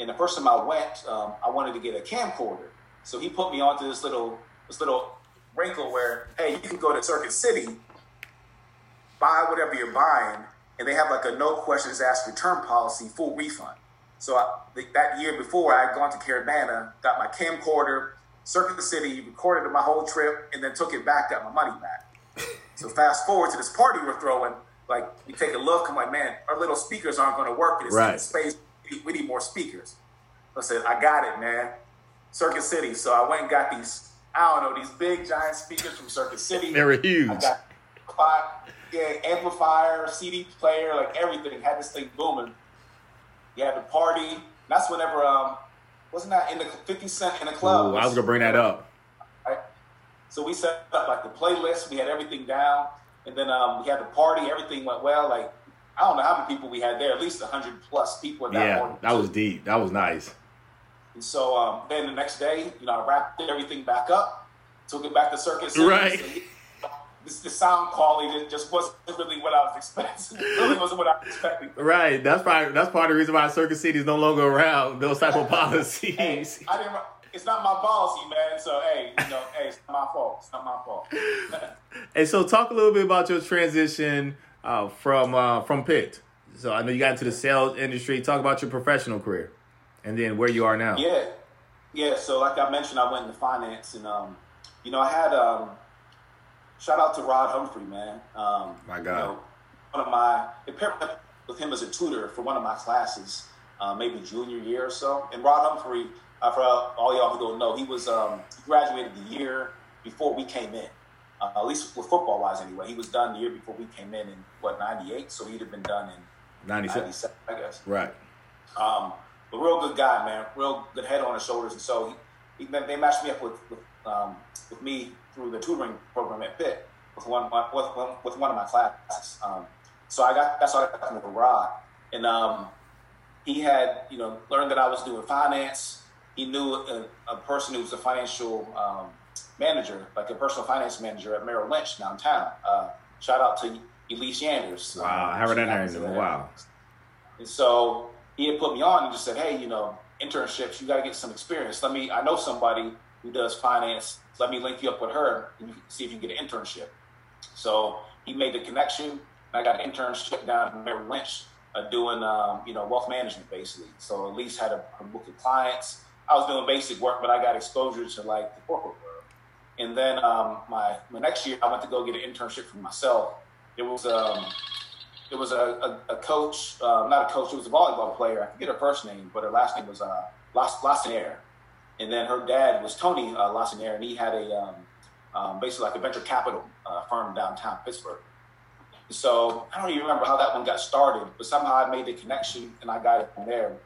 And the first time I went, um, I wanted to get a camcorder. So he put me onto this little this little wrinkle where, hey, you can go to Circuit City, buy whatever you're buying, and they have like a no questions asked return policy, full refund. So I, that year before, I had gone to Caribana, got my camcorder, Circuit City, recorded my whole trip, and then took it back, got my money back. So fast forward to this party we're throwing, like we take a look, I'm like, man, our little speakers aren't going to work in this Right. space. We need- We need more speakers. I said, I got it, man. Circuit City. So I went and got these, I don't know, these big giant speakers from Circuit City. They were I huge. got spot, yeah, amplifier, CD player, like everything. Had this thing booming. You had the party. That's whenever um wasn't that in the fifty cent in the club? Ooh, I was gonna bring that up. Right? So we set up like the playlist. We had everything down, and then um, we had the party. Everything went well. Like I don't know how many people we had there. At least hundred plus people at that Yeah, morning. that was deep. That was nice. And so um, then the next day, you know, I wrapped everything back up, took it back to Circuit City. Right. This, the sound quality just- wasn't really what I was expecting. really wasn't what I was expecting. Right. That's probably that's part of the reason why Circuit City is no longer around. Those type of Hey, policies. I didn't. It's not my policy, man. So hey, you know, hey, it's not my fault. It's not my fault. And so, talk a little bit about your transition uh, from uh, from Pitt. So, I know you got into the sales industry. Talk about your professional career, and then where you are now. Yeah, yeah. So like I mentioned, I went into finance, and um, you know, I had um, shout out to Rod Humphrey, man. Um, My you God. know, one of my I paired up with him as a tutor for one of my classes, uh, maybe junior year or so. And Rod Humphrey, uh, for all y'all who don't know, he was um, he graduated the year before we came in. Uh, at least with football wise, anyway. He was done the year before we came in in what '98, so he'd have been done in 97. '97, I guess. Right. Um, but real good guy, man. Real good head on his shoulders. And so he, he they matched me up with with, um, with me through the tutoring program at Pitt with one with, one- with one of my classes. Um, so I got that's how I got to Rod, and um, he had you know learned that I was doing finance. He knew a, a person who was a financial um, manager, like a personal finance manager at Merrill Lynch downtown. Uh, shout out to Elise Yanders. Wow. I haven't done that in a while. And so he had put me on and just said, hey, you know, internships, you got to get some experience. Let me, I know somebody who does finance. Let me link you up with her and see if you can get an internship. So he made the connection. I got an internship down at Merrill Lynch uh, doing, um, you know, wealth management basically. So Elise had a, a book of clients. I was doing basic work, but I got exposure to like the corporate world. And then um, my, my next year, I went to go get an internship for myself. It was um, it was a, a, a coach, uh, not a coach, it was a volleyball player. I forget her first name, but her last name was uh, Las-. And then her dad was Tony uh, Lassiniere, and he had a um, um, basically like a venture capital uh, firm downtown Pittsburgh. So I don't even remember how that one got started, but somehow I made the connection and I got it from there.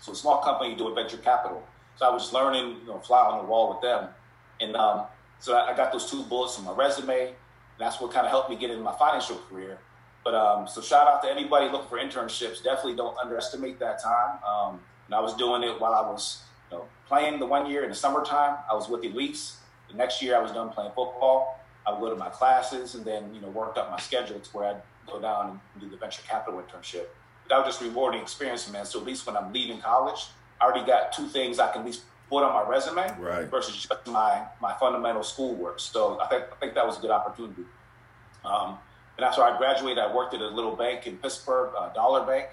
So a small company doing venture capital. So I was learning, you know, fly on the wall with them. And um, so I got those two bullets in my resume. And that's what kind of helped me get into my financial career. But um, so shout out to anybody looking for internships. Definitely don't underestimate that time. Um, And I was doing it while I was you know, playing the one year in the summertime. I was with the elites. The next year I was done playing football. I would go to my classes and then you know worked up my schedule to where I'd go down and do the venture capital internship. But that was just rewarding experience, man. So at least when I'm leaving college, I already got two things I can at least put on my resume right. versus just my my fundamental schoolwork. So I think I think that was a good opportunity. Um, and after I graduated, I worked at a little bank in Pittsburgh, uh, Dollar Bank,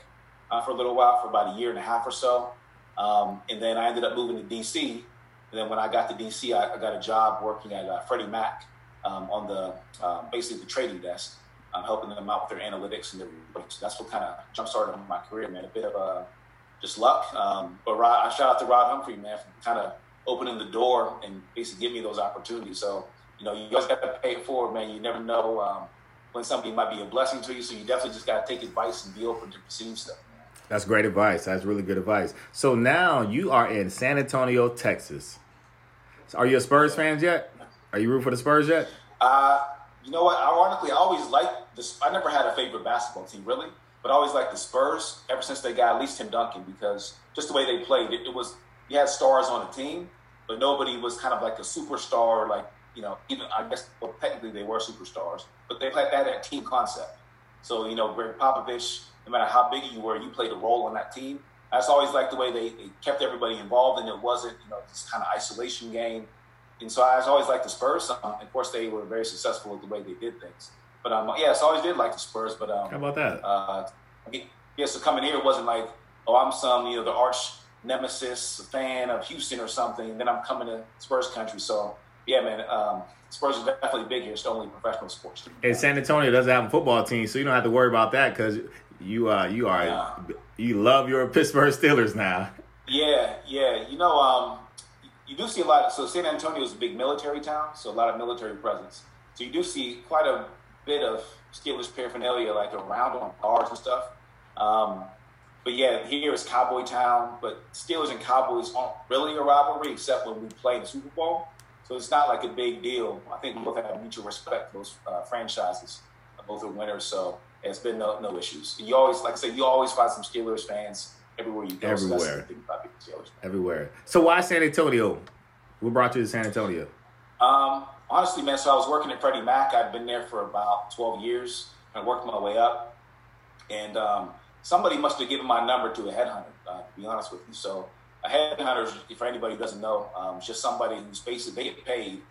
uh, for a little while, for about a year and a half or so. Um, and then I ended up moving to DC. And then when I got to DC, I, I got a job working at uh, Freddie Mac um, on the uh, basically the trading desk, um, helping them out with their analytics and their reports. That's what kind of jump started my career, man. A bit of uh, just luck. Um, but I shout out to Rod Humphrey, man, for kind of opening the door and basically giving me those opportunities. So, you know, you always got to pay it forward, man. You never know um, when somebody might be a blessing to you. So you definitely just got to take advice and be open to receive stuff. That's great advice. That's really good advice. So now you are in San Antonio, Texas. So are you a Spurs fan yet? Are you rooting for the Spurs yet? Uh, you know what? Ironically, I always liked this. I never had a favorite basketball team, really, but I always liked the Spurs ever since they got at least Tim Duncan because just the way they played, it, it was you had stars on the team, but nobody was kind of like a superstar. Like you know, even I guess well, technically they were superstars, but they had that team concept. So you know, Gregg Popovich, no matter how big you were, you played a role on that team. That's always like the way they, they kept everybody involved, and it wasn't you know this kind of isolation game. And so I always liked the Spurs. Um, of course, they were very successful with the way they did things. But um, yeah, so I always did like the Spurs. But um, how about that? Uh, yeah, so coming here wasn't like, oh, I'm some you know the arch nemesis fan of Houston or something. Then I'm coming to Spurs country. So yeah, man, um, Spurs are definitely big here. It's only professional sports. And San Antonio doesn't have a football team, so you don't have to worry about that because you uh you are you love your Pittsburgh Steelers now. Yeah, yeah. You know, um, you do see a lot. Of, so San Antonio is a big military town, so a lot of military presence. So you do see quite a bit of Steelers paraphernalia, like around on cars and stuff. Um, but yeah, here is Cowboy Town. But Steelers and Cowboys aren't really a rivalry, except when we play the Super Bowl. So it's not like a big deal. I think we both have mutual respect for those uh, franchises. Both are winners, so it's been no, no issues. And you always, like I said, you always find some Steelers fans everywhere you go. Everywhere. So everywhere. So why San Antonio? What brought you to San Antonio? Um, honestly, man, so I was working at Freddie Mac. I'd been there for about 12 years and worked my way up. And um, somebody must have given my number to a headhunter, uh, to be honest with you. So a headhunter, for anybody who doesn't know, um, just somebody who's basically, they get paid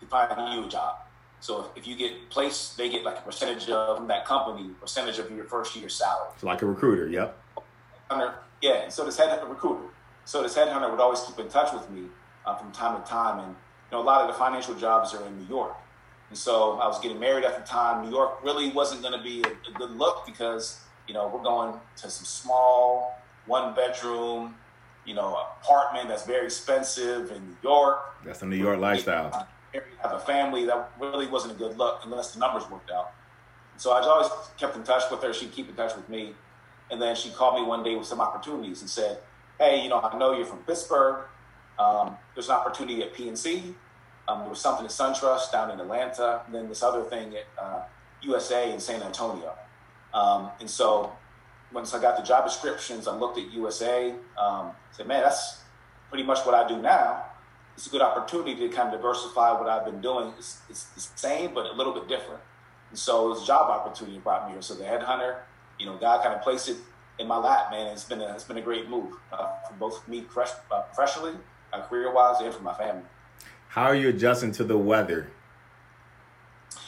to find you a job. So if, if you get placed, they get like a percentage of that company, percentage of your first year salary. So like a recruiter, yep. Yeah, so this head recruiter. So this headhunter would always keep in touch with me uh, from time to time, and you know a lot of the financial jobs are in New York. And so I was getting married at the time. New York really wasn't going to be a, a, good look because you know we're going to some small one bedroom, you know, apartment that's very expensive in New York. That's the New York lifestyle. Have a family that really wasn't a good look unless the numbers worked out. So I always kept in touch with her. She'd keep in touch with me. And then she called me one day with some opportunities and said, "Hey, you know, I know you're from Pittsburgh. Um, there's an opportunity at PNC. Um, there was something at SunTrust down in Atlanta, and then this other thing at uh, USAA in San Antonio. Um, and so once I got the job descriptions, I looked at USAA. Um, said, man, that's pretty much what I do now. It's a good opportunity to kind of diversify what I've been doing. It's, it's the same, but a little bit different. And so it was a job opportunity brought me here. So the headhunter, you know, God kind of placed it in my lap, man. It's been a, it's been a great move uh, for both me fresh, uh, professionally, uh, career wise, and for my family. How are you adjusting to the weather?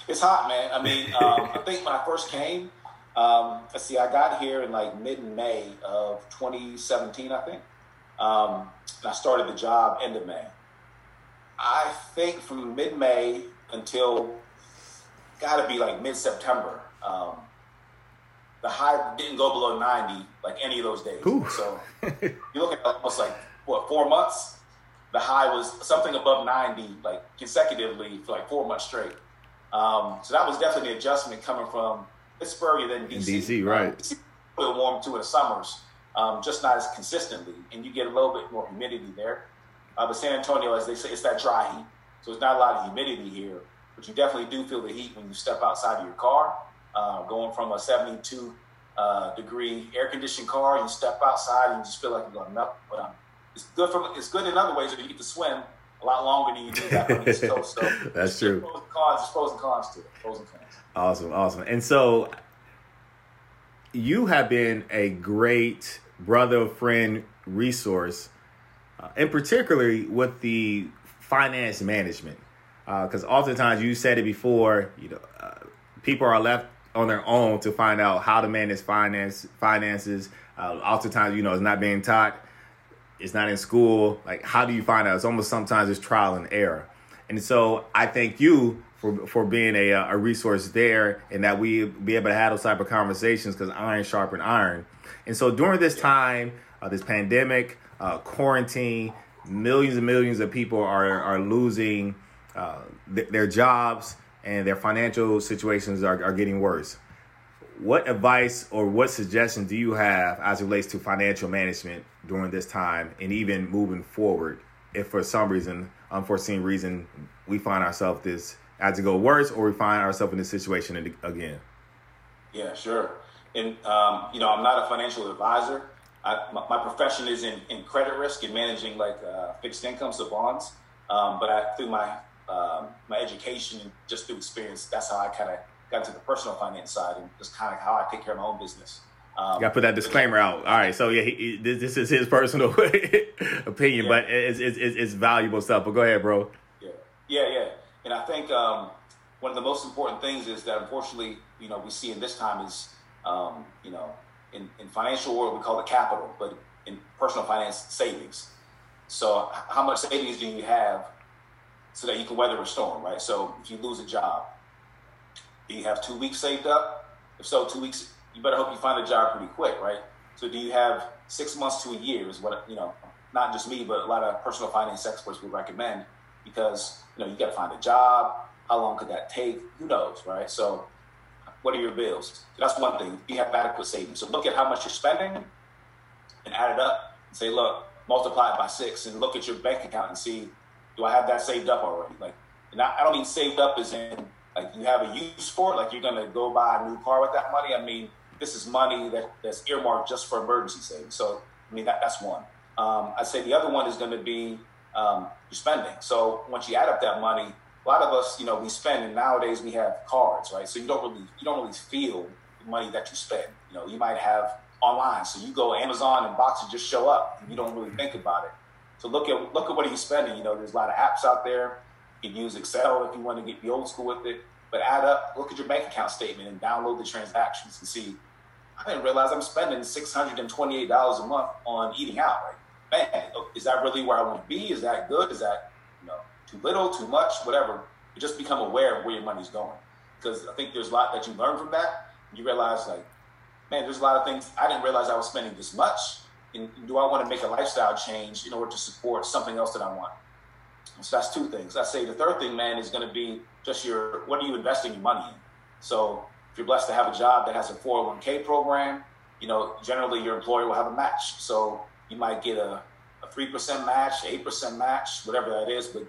It's hot, man. I mean, um, I think when I first came, um, let's see, I got here in like mid May of 2017, I think. Um, and I started the job end of May. I think from mid May until got to be like mid September, um, the high didn't go below 90 like any of those days. Ooh. So you look at almost like what four months. The high was something above 90 like consecutively for like four months straight. Um, so that was definitely an adjustment coming from Pittsburgh and then DC. In DC, right? DC will warm too in the summers, um, just not as consistently, and you get a little bit more humidity there. Uh, but San Antonio, as they say, it's that dry heat, so it's not a lot of humidity here. But you definitely do feel the heat when you step outside of your car, uh, going from a 72 uh, degree air conditioned car. You step outside and you just feel like you're going melt. But um, it's good from it's good in other ways. If you get to swim a lot longer than you do back on the East Coast. So that's true. Pros and cons. There's pros and cons to it. Pros and cons. Awesome, awesome. And so you have been a great brother, friend, resource, uh, and particularly with the finance management. Because uh, oftentimes you said it before, you know, uh, people are left on their own to find out how to manage finance finances. Uh, oftentimes, you know, it's not being taught. It's not in school. Like, how do you find out? It's almost sometimes it's trial and error. And so I thank you for for being a a resource there, and that we be able to have those type of conversations because iron sharpen iron. And so during this time, uh, this pandemic, uh, quarantine, millions and millions of people are are losing uh, th- their jobs and their financial situations are, are getting worse. What advice or what suggestions do you have as it relates to financial management during this time and even moving forward if for some reason, unforeseen reason, we find ourselves this as to go worse or we find ourselves in this situation again? Yeah, sure. And, um, you know, I'm not a financial advisor. I, my, my, profession is in, in credit risk and managing like uh, fixed income, so bonds. Um, but I, through my um, my education and just through experience, that's how I kind of got into the personal finance side and just kind of how I take care of my own business. Um, Got to put that disclaimer out. All right, so yeah, he, this, this, is his personal opinion, yeah. but it's, it's, it's, valuable stuff. But go ahead, bro. Yeah, yeah, yeah. And I think um, one of the most important things is that unfortunately, you know, we see in this time is, um, you know, in, in financial world we call it capital, but in personal finance, savings. So how much savings do you have so that you can weather a storm, right? So if you lose a job, do you have two weeks saved up? If so, two weeks, you better hope you find a job pretty quick, right? So do you have six months to a year is what, you know, not just me, but a lot of personal finance experts would recommend because, you know, you got to find a job. How long could that take? Who knows, right? So what are your bills? That's one thing. You have adequate savings. So look at how much you're spending and add it up and say, look, multiply it by six and look at your bank account and see do I have that saved up already? Like, and I, I don't mean saved up as in like you have a use for it, like you're gonna go buy a new car with that money. I mean, this is money that, that's earmarked just for emergency savings. So, I mean, that, that's one. Um, I'd say the other one is to be um, your spending. So once you add up that money, a lot of us, you know, we spend, and nowadays we have cards, right? So you don't really, you don't really feel the money that you spend. You know, you might have online, so you go Amazon and boxes just show up, and you don't really think about it. So look at look at what he's spending. You know, there's a lot of apps out there. You can use Excel if you want to get the old school with it. But add up, look at your bank account statement and download the transactions and see. I didn't realize I'm spending six hundred and twenty-eight dollars a month on eating out. Like, man, is that really where I want to be? Is that good? Is that too little, too much, whatever? You just become aware of where your money's going because I think there's a lot that you learn from that. You realize like, man, there's a lot of things I didn't realize I was spending this much and do I want to make a lifestyle change in order to support something else that I want? So that's two things. I say the third thing, man, is going to be just your what are you investing your money in? So if you're blessed to have a job that has a 401k program, you know, generally your employer will have a match. So you might get a, a 3% match, 8% match, whatever that is, but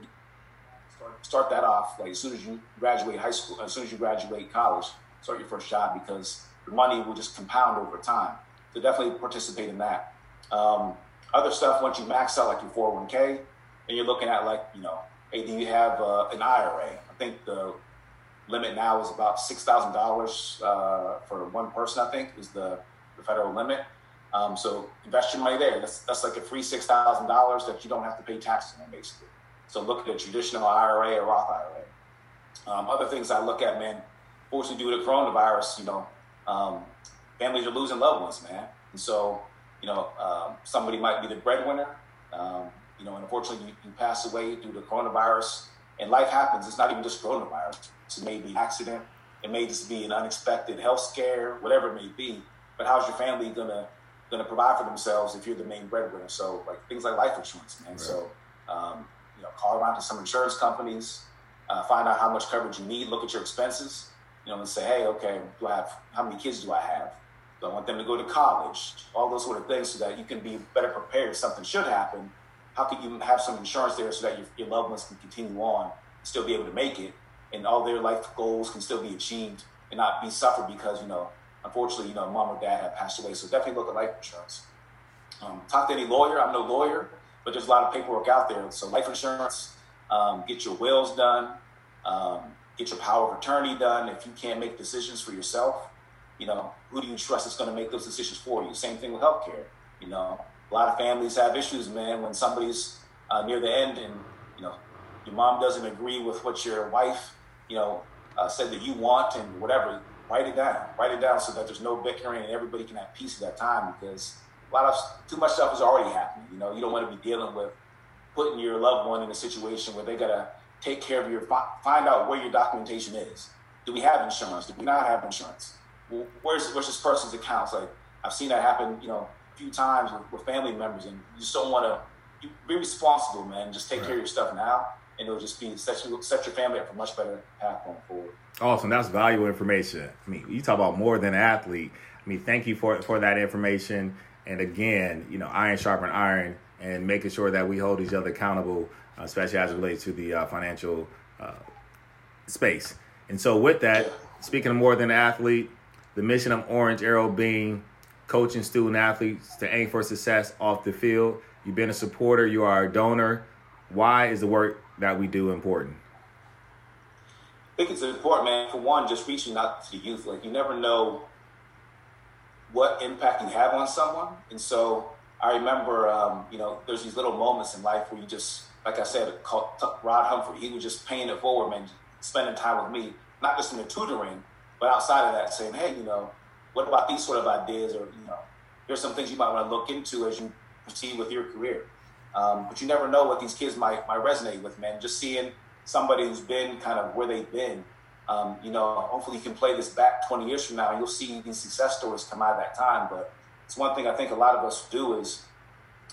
start, that off like as soon as you graduate high school, as soon as you graduate college, start your first job because the money will just compound over time. So definitely participate in that. Um, other stuff, once you max out like your 401k, and you're looking at like, you know, hey, do you have uh, an IRA? I think the limit now is about $6,000 uh, for one person, I think, is the, the federal limit. Um, so invest your money there. That's, that's like a free $6,000 that you don't have to pay taxes on, basically. So look at a traditional IRA or Roth IRA. Um, other things I look at, man, fortunately due to coronavirus, you know, um, families are losing loved ones, man. And so you know, um, somebody might be the breadwinner, um, you know, and unfortunately you, you, pass away due to coronavirus. And life happens. It's not even just coronavirus. It may be an accident. It may just be an unexpected health scare, whatever it may be. But how's your family gonna gonna provide for themselves if you're the main breadwinner? So like things like life insurance, man. Right. So um, you know, call around to some insurance companies, uh, find out how much coverage you need. Look at your expenses, you know, and say, hey, okay, do I have how many kids do I have? don't want them to go to college, all those sort of things, so that you can be better prepared if something should happen. How can you have some insurance there so that your, your loved ones can continue on, still be able to make it, and all their life goals can still be achieved and not be suffered because you know unfortunately, you know, mom or dad have passed away. So definitely look at life insurance. Um, talk to any lawyer. I'm no lawyer, but there's a lot of paperwork out there. So life insurance, um, get your wills done, um, get your power of attorney done. If you can't make decisions for yourself, you know, who do you trust is going to make those decisions for you? Same thing with healthcare. You know, a lot of families have issues, man, when somebody's uh, near the end and, you know, your mom doesn't agree with what your wife, you know, uh, said that you want and whatever, write it down. Write it down so that there's no bickering and everybody can have peace at that time because a lot of too much stuff is already happening. You know, you don't want to be dealing with putting your loved one in a situation where they gotta take care of your find out where your documentation is. Do we have insurance? Do we not have insurance? Well, where's where's this person's accounts? Like I've seen that happen, you know, a few times with, with family members, and you just don't want to be responsible, man. Just take right. care of your stuff now, and it'll just be set your, set your family up for much better path going forward. Awesome, that's valuable information. I mean, you talk about more than an athlete. I mean, thank you for for that information. And again, you know, iron sharpen iron, and making sure that we hold each other accountable, uh, especially as it relates to the uh, financial uh, space. And so, with that, speaking of more than an athlete, the mission of Orange Arrow being coaching student athletes to aim for success off the field. You've been a supporter, you are a donor. Why is the work that we do important? I think it's important, man. For one, just reaching out to youth. Like you never know what impact you have on someone, and so I remember, um, you know, there's these little moments in life where you just, like I said, Rod Humphrey. He was just paying it forward, man, spending time with me, not just in the tutoring, but outside of that, saying, hey, you know, what about these sort of ideas, or you know, here's some things you might want to look into as you proceed with your career. Um, but you never know what these kids might might resonate with, man. Just seeing somebody who's been kind of where they've been, um, you know, hopefully you can play this back 20 years from now, and you'll see these success stories come out of that time. But it's one thing I think a lot of us do is,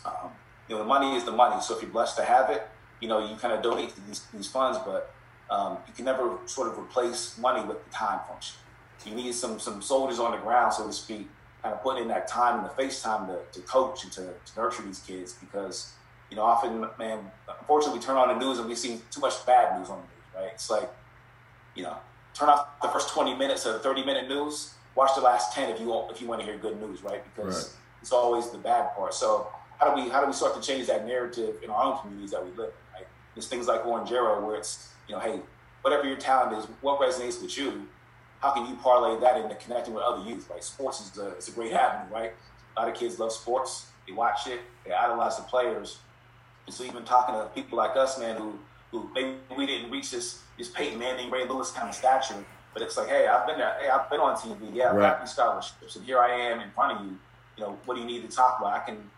um, you know, the money is the money. So if you're blessed to have it, you know, you kind of donate these, these funds, but um, you can never sort of replace money with the time function. You need some some soldiers on the ground, so to speak, kind of putting in that time and the face time to, to coach and to, to nurture these kids because, you know, often, man, unfortunately, we turn on the news and we see too much bad news on the news, right? It's like, you know, turn off the first 20 minutes of 30 minute news, watch the last 10 if you want, if you want to hear good news, right? Because right. it's always the bad part. So how do we how do we start to change that narrative in our own communities that we live in, right? There's things like Orange Arrow where it's, you know, hey, whatever your talent is, what resonates with you, how can you parlay that into connecting with other youth, right? Sports is a, it's a great avenue, right? A lot of kids love sports. They watch it. They idolize the players. And so even talking to people like us, man, who who maybe we didn't reach this this Peyton Manning, Ray Lewis kind of stature, but it's like, hey, I've been there. Hey, I've been on TV. Yeah, I've right. got these scholarships, and here I am in front of you. You know, what do you need to talk about? I can.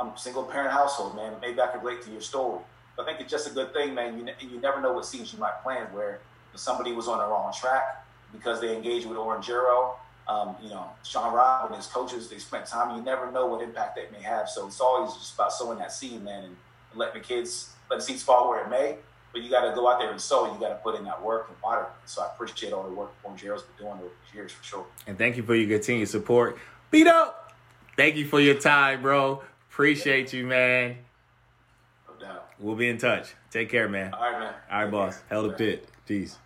I'm a single parent household, man. Maybe I can relate to your story. But I think it's just a good thing, man. You you never know what seeds you might plant where somebody was on the wrong track because they engaged with Orange Arrow. Um, you know, Sean Robb and his coaches, they spent time. You never know what impact that may have. So it's always just about sowing that seed, man, and letting the kids, let the seeds fall where it may. But you got to go out there and sow. You got to put in that work and water. So I appreciate all the work Arrow's been doing over the years for sure. And thank you for your continued support. Beat up. Thank you for your time, bro. Appreciate you, man. No doubt. We'll be in touch. Take care, man. All right, man. All right, boss. Hail to Pitt. Peace.